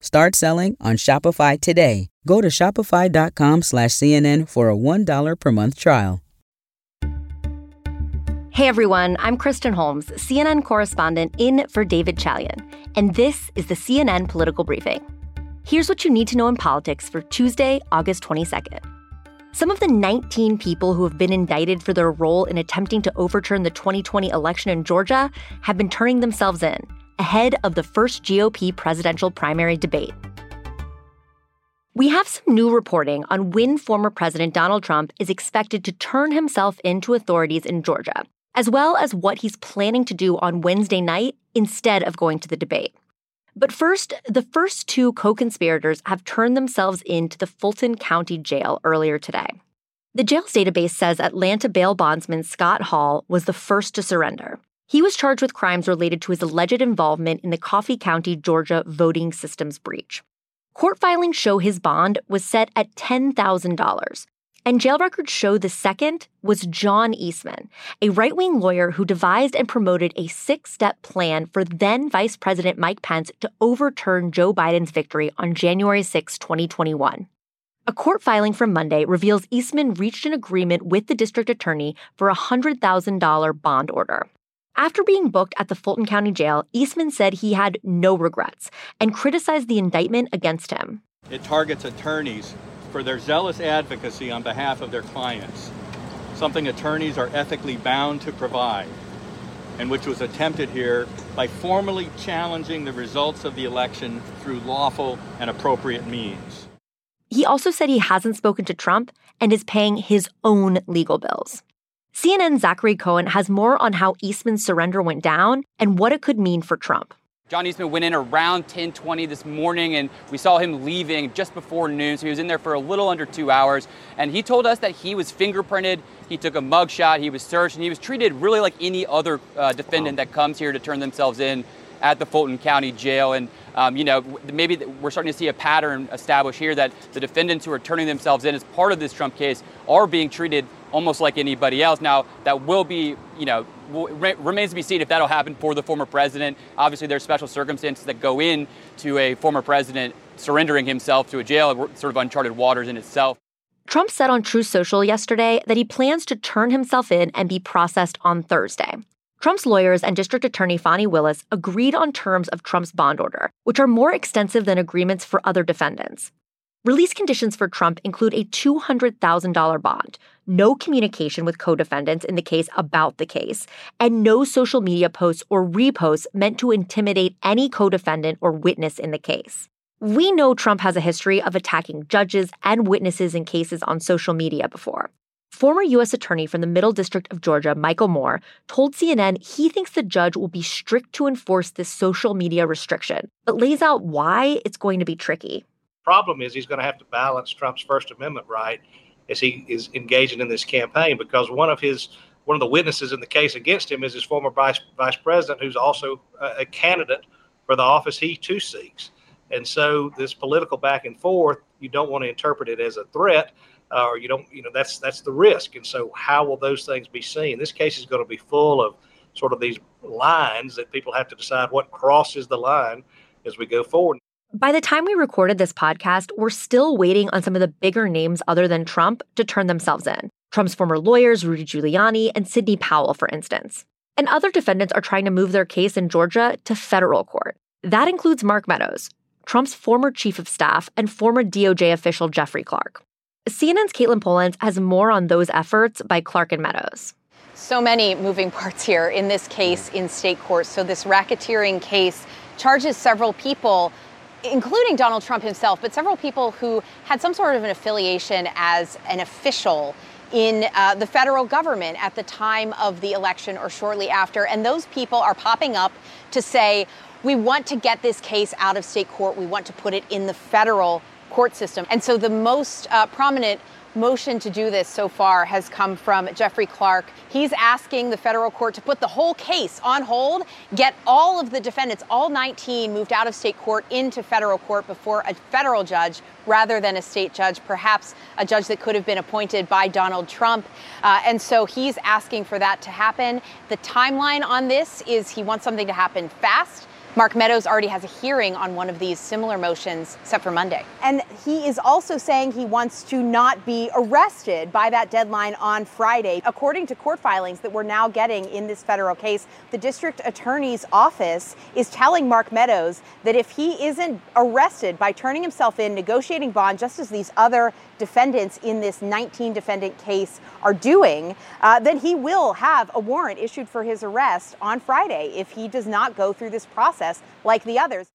Start selling on Shopify today. Go to shopify.com slash CNN for a $1 per month trial. Hey everyone, I'm Kristen Holmes, CNN correspondent in for David Chalian, and this is the CNN Political Briefing. Here's what you need to know in politics for Tuesday, August 22nd. Some of the 19 people who have been indicted for their role in attempting to overturn the 2020 election in Georgia have been turning themselves in ahead of the first GOP presidential primary debate. We have some new reporting on when former President Donald Trump is expected to turn himself into authorities in Georgia, as well as what he's planning to do on Wednesday night instead of going to the debate. But first, the first two co conspirators have turned themselves into the Fulton County Jail earlier today. The jail's database says Atlanta bail bondsman Scott Hall was the first to surrender. He was charged with crimes related to his alleged involvement in the Coffee County, Georgia voting systems breach. Court filings show his bond was set at $10,000. And jail records show the second was John Eastman, a right wing lawyer who devised and promoted a six step plan for then Vice President Mike Pence to overturn Joe Biden's victory on January 6, 2021. A court filing from Monday reveals Eastman reached an agreement with the district attorney for a $100,000 bond order. After being booked at the Fulton County Jail, Eastman said he had no regrets and criticized the indictment against him. It targets attorneys for their zealous advocacy on behalf of their clients, something attorneys are ethically bound to provide, and which was attempted here by formally challenging the results of the election through lawful and appropriate means. He also said he hasn't spoken to Trump and is paying his own legal bills. CNN's Zachary Cohen has more on how Eastman's surrender went down and what it could mean for Trump. John Eastman went in around 10:20 this morning, and we saw him leaving just before noon. So he was in there for a little under two hours, and he told us that he was fingerprinted. He took a mugshot. He was searched, and he was treated really like any other uh, defendant wow. that comes here to turn themselves in at the Fulton County Jail. And, um, you know, maybe we're starting to see a pattern established here that the defendants who are turning themselves in as part of this Trump case are being treated almost like anybody else. Now, that will be, you know, re- remains to be seen if that'll happen for the former president. Obviously, there's special circumstances that go in to a former president surrendering himself to a jail, sort of uncharted waters in itself. Trump said on Truth Social yesterday that he plans to turn himself in and be processed on Thursday. Trump's lawyers and District Attorney Fani Willis agreed on terms of Trump's bond order, which are more extensive than agreements for other defendants. Release conditions for Trump include a $200,000 bond, no communication with co defendants in the case about the case, and no social media posts or reposts meant to intimidate any co defendant or witness in the case. We know Trump has a history of attacking judges and witnesses in cases on social media before. Former U.S. Attorney from the Middle District of Georgia, Michael Moore, told CNN he thinks the judge will be strict to enforce this social media restriction, but lays out why it's going to be tricky problem is he's going to have to balance Trump's First Amendment right as he is engaging in this campaign because one of his one of the witnesses in the case against him is his former vice vice president, who's also a, candidate for the office he too seeks. And so this political back and forth, you don't want to interpret it as a threat, or you don't, you know, that's that's the risk. And so how will those things be seen? This case is going to be full of sort of these lines that people have to decide what crosses the line as we go forward. By the time we recorded this podcast, we're still waiting on some of the bigger names other than Trump to turn themselves in. Trump's former lawyers, Rudy Giuliani and Sidney Powell, for instance. And other defendants are trying to move their case in Georgia to federal court. That includes Mark Meadows, Trump's former chief of staff, and former DOJ official Jeffrey Clark. CNN's Katelyn Polantz has more on those efforts by Clark and Meadows. So many moving parts here in this case in state court. So, this racketeering case charges several people including Donald Trump himself, but several people who had some sort of an affiliation as an official in uh, the federal government at the time of the election or shortly after. And those people are popping up to say, we want to get this case out of state court. We want to put it in the federal court system. And so the most uh, prominent motion to do this so far has come from Jeffrey Clark. He's asking the federal court to put the whole case on hold, get all of the defendants, all 19, moved out of state court into federal court before a federal judge rather than a state judge, perhaps a judge that could have been appointed by Donald Trump. Uh, and so he's asking for that to happen. The timeline on this is he wants something to happen fast. Mark Meadows already has a hearing on one of these similar motions set for Monday. And he is also saying he wants to not be arrested by that deadline on Friday. According to court filings that we're now getting in this federal case, the district attorney's office is telling Mark Meadows that if he isn't arrested by turning himself in, negotiating bond, just as these other defendants in this 19 defendant case are doing, uh, then he will have a warrant issued for his arrest on Friday if he does not go through this process like the others.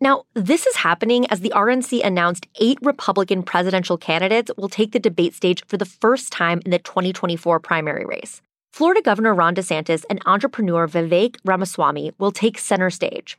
Now, this is happening as the RNC announced eight Republican presidential candidates will take the debate stage for the first time in the 2024 primary race. Florida Governor Ron DeSantis and entrepreneur Vivek Ramaswamy will take center stage.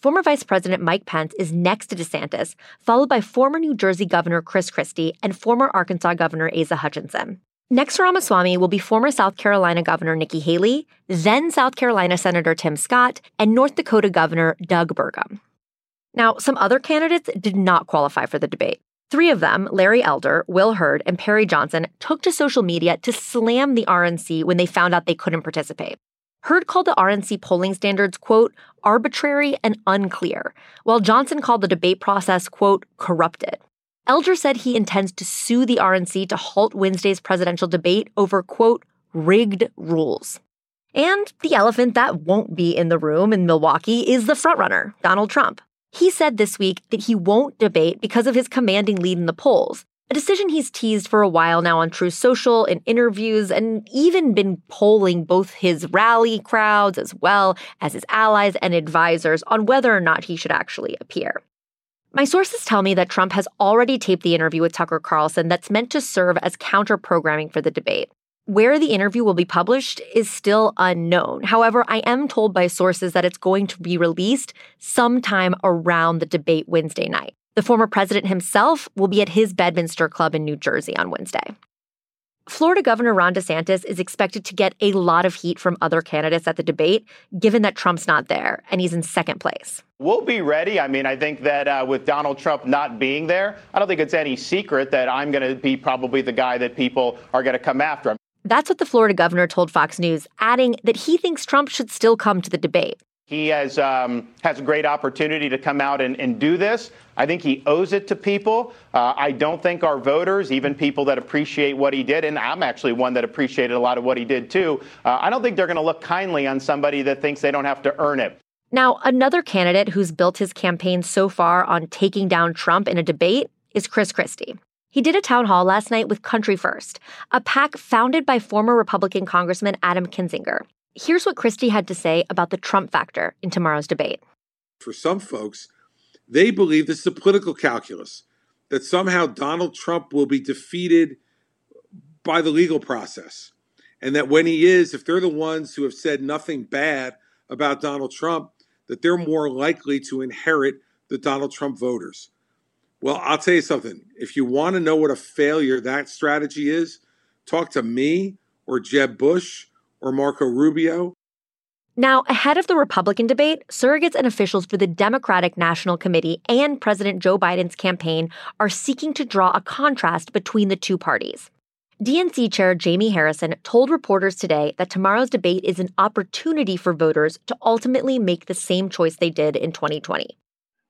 Former Vice President Mike Pence is next to DeSantis, followed by former New Jersey Governor Chris Christie and former Arkansas Governor Asa Hutchinson. Next to Ramaswamy will be former South Carolina Governor Nikki Haley, then South Carolina Senator Tim Scott, and North Dakota Governor Doug Burgum. Now, some other candidates did not qualify for the debate. Three of them, Larry Elder, Will Hurd, and Perry Johnson, took to social media to slam the RNC when they found out they couldn't participate. Hurd called the RNC polling standards, quote, arbitrary and unclear, while Johnson called the debate process, quote, corrupted. Elder said he intends to sue the RNC to halt Wednesday's presidential debate over, quote, rigged rules. And the elephant that won't be in the room in Milwaukee is the frontrunner, Donald Trump. He said this week that he won't debate because of his commanding lead in the polls, a decision he's teased for a while now on Truth Social, in interviews, and even been polling both his rally crowds as well as his allies and advisors on whether or not he should actually appear. My sources tell me that Trump has already taped the interview with Tucker Carlson that's meant to serve as counter programming for the debate. Where the interview will be published is still unknown. However, I am told by sources that it's going to be released sometime around the debate Wednesday night. The former president himself will be at his Bedminster Club in New Jersey on Wednesday. Florida Governor Ron DeSantis is expected to get a lot of heat from other candidates at the debate, given that Trump's not there and he's in second place. We'll be ready. I mean, I think that uh, with Donald Trump not being there, I don't think it's any secret that I'm going to be probably the guy that people are going to come after. That's what the Florida governor told Fox News, adding that he thinks Trump should still come to the debate. He has um, has a great opportunity to come out and, and, do this. I think he owes it to people. Uh, I don't think our voters, even people that appreciate what he did, and I'm actually one that appreciated a lot of what he did too. Uh, I don't think they're going to look kindly on somebody that thinks they don't have to earn it. Now, another candidate who's built his campaign so far on taking down Trump in a debate is Chris Christie. He did a town hall last night with Country First, a PAC founded by former Republican Congressman Adam Kinzinger. Here's what Christie had to say about the Trump factor in tomorrow's debate. For some folks, they believe this is a political calculus that somehow Donald Trump will be defeated by the legal process. And that when he is, if they're the ones who have said nothing bad about Donald Trump, that they're more likely to inherit the Donald Trump voters. Well, I'll tell you something. If you want to know what a failure that strategy is, talk to me or Jeb Bush or Marco Rubio. Now, ahead of the Republican debate, surrogates and officials for the Democratic National Committee and President Joe Biden's campaign are seeking to draw a contrast between the two parties. DNC Chair Jamie Harrison told reporters today that tomorrow's debate is an opportunity for voters to ultimately make the same choice they did in 2020.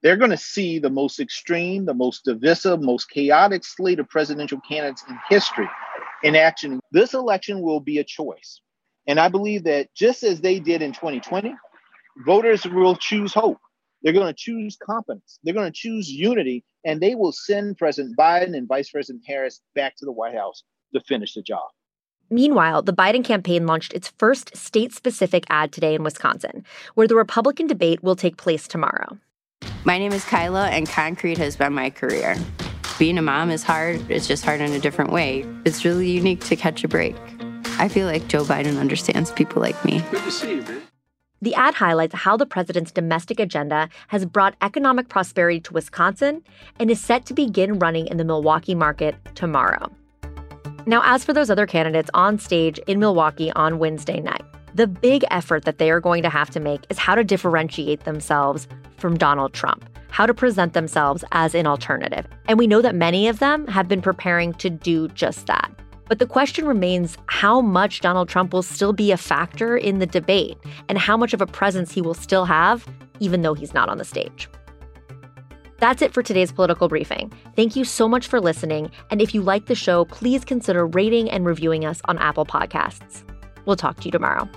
They're going to see the most extreme, the most divisive, most chaotic slate of presidential candidates in history in action. This election will be a choice. And I believe that just as they did in 2020, voters will choose hope. They're going to choose competence. They're going to choose unity, and they will send President Biden and Vice President Harris back to the White House to finish the job. Meanwhile, the Biden campaign launched its first state specific ad today in Wisconsin, where the Republican debate will take place tomorrow. My name is Kyla, and concrete has been my career. Being a mom is hard, it's just hard in a different way. It's really unique to catch a break. I feel like Joe Biden understands people like me. Good to see you, man. The ad highlights how the president's domestic agenda has brought economic prosperity to Wisconsin and is set to begin running in the Milwaukee market tomorrow. Now, as for those other candidates on stage in Milwaukee on Wednesday night, the big effort that they are going to have to make is how to differentiate themselves from Donald Trump, how to present themselves as an alternative. And we know that many of them have been preparing to do just that. But the question remains how much Donald Trump will still be a factor in the debate and how much of a presence he will still have even though he's not on the stage. That's it for today's political briefing. Thank you so much for listening. And if you like the show, please consider rating and reviewing us on Apple Podcasts. We'll talk to you tomorrow.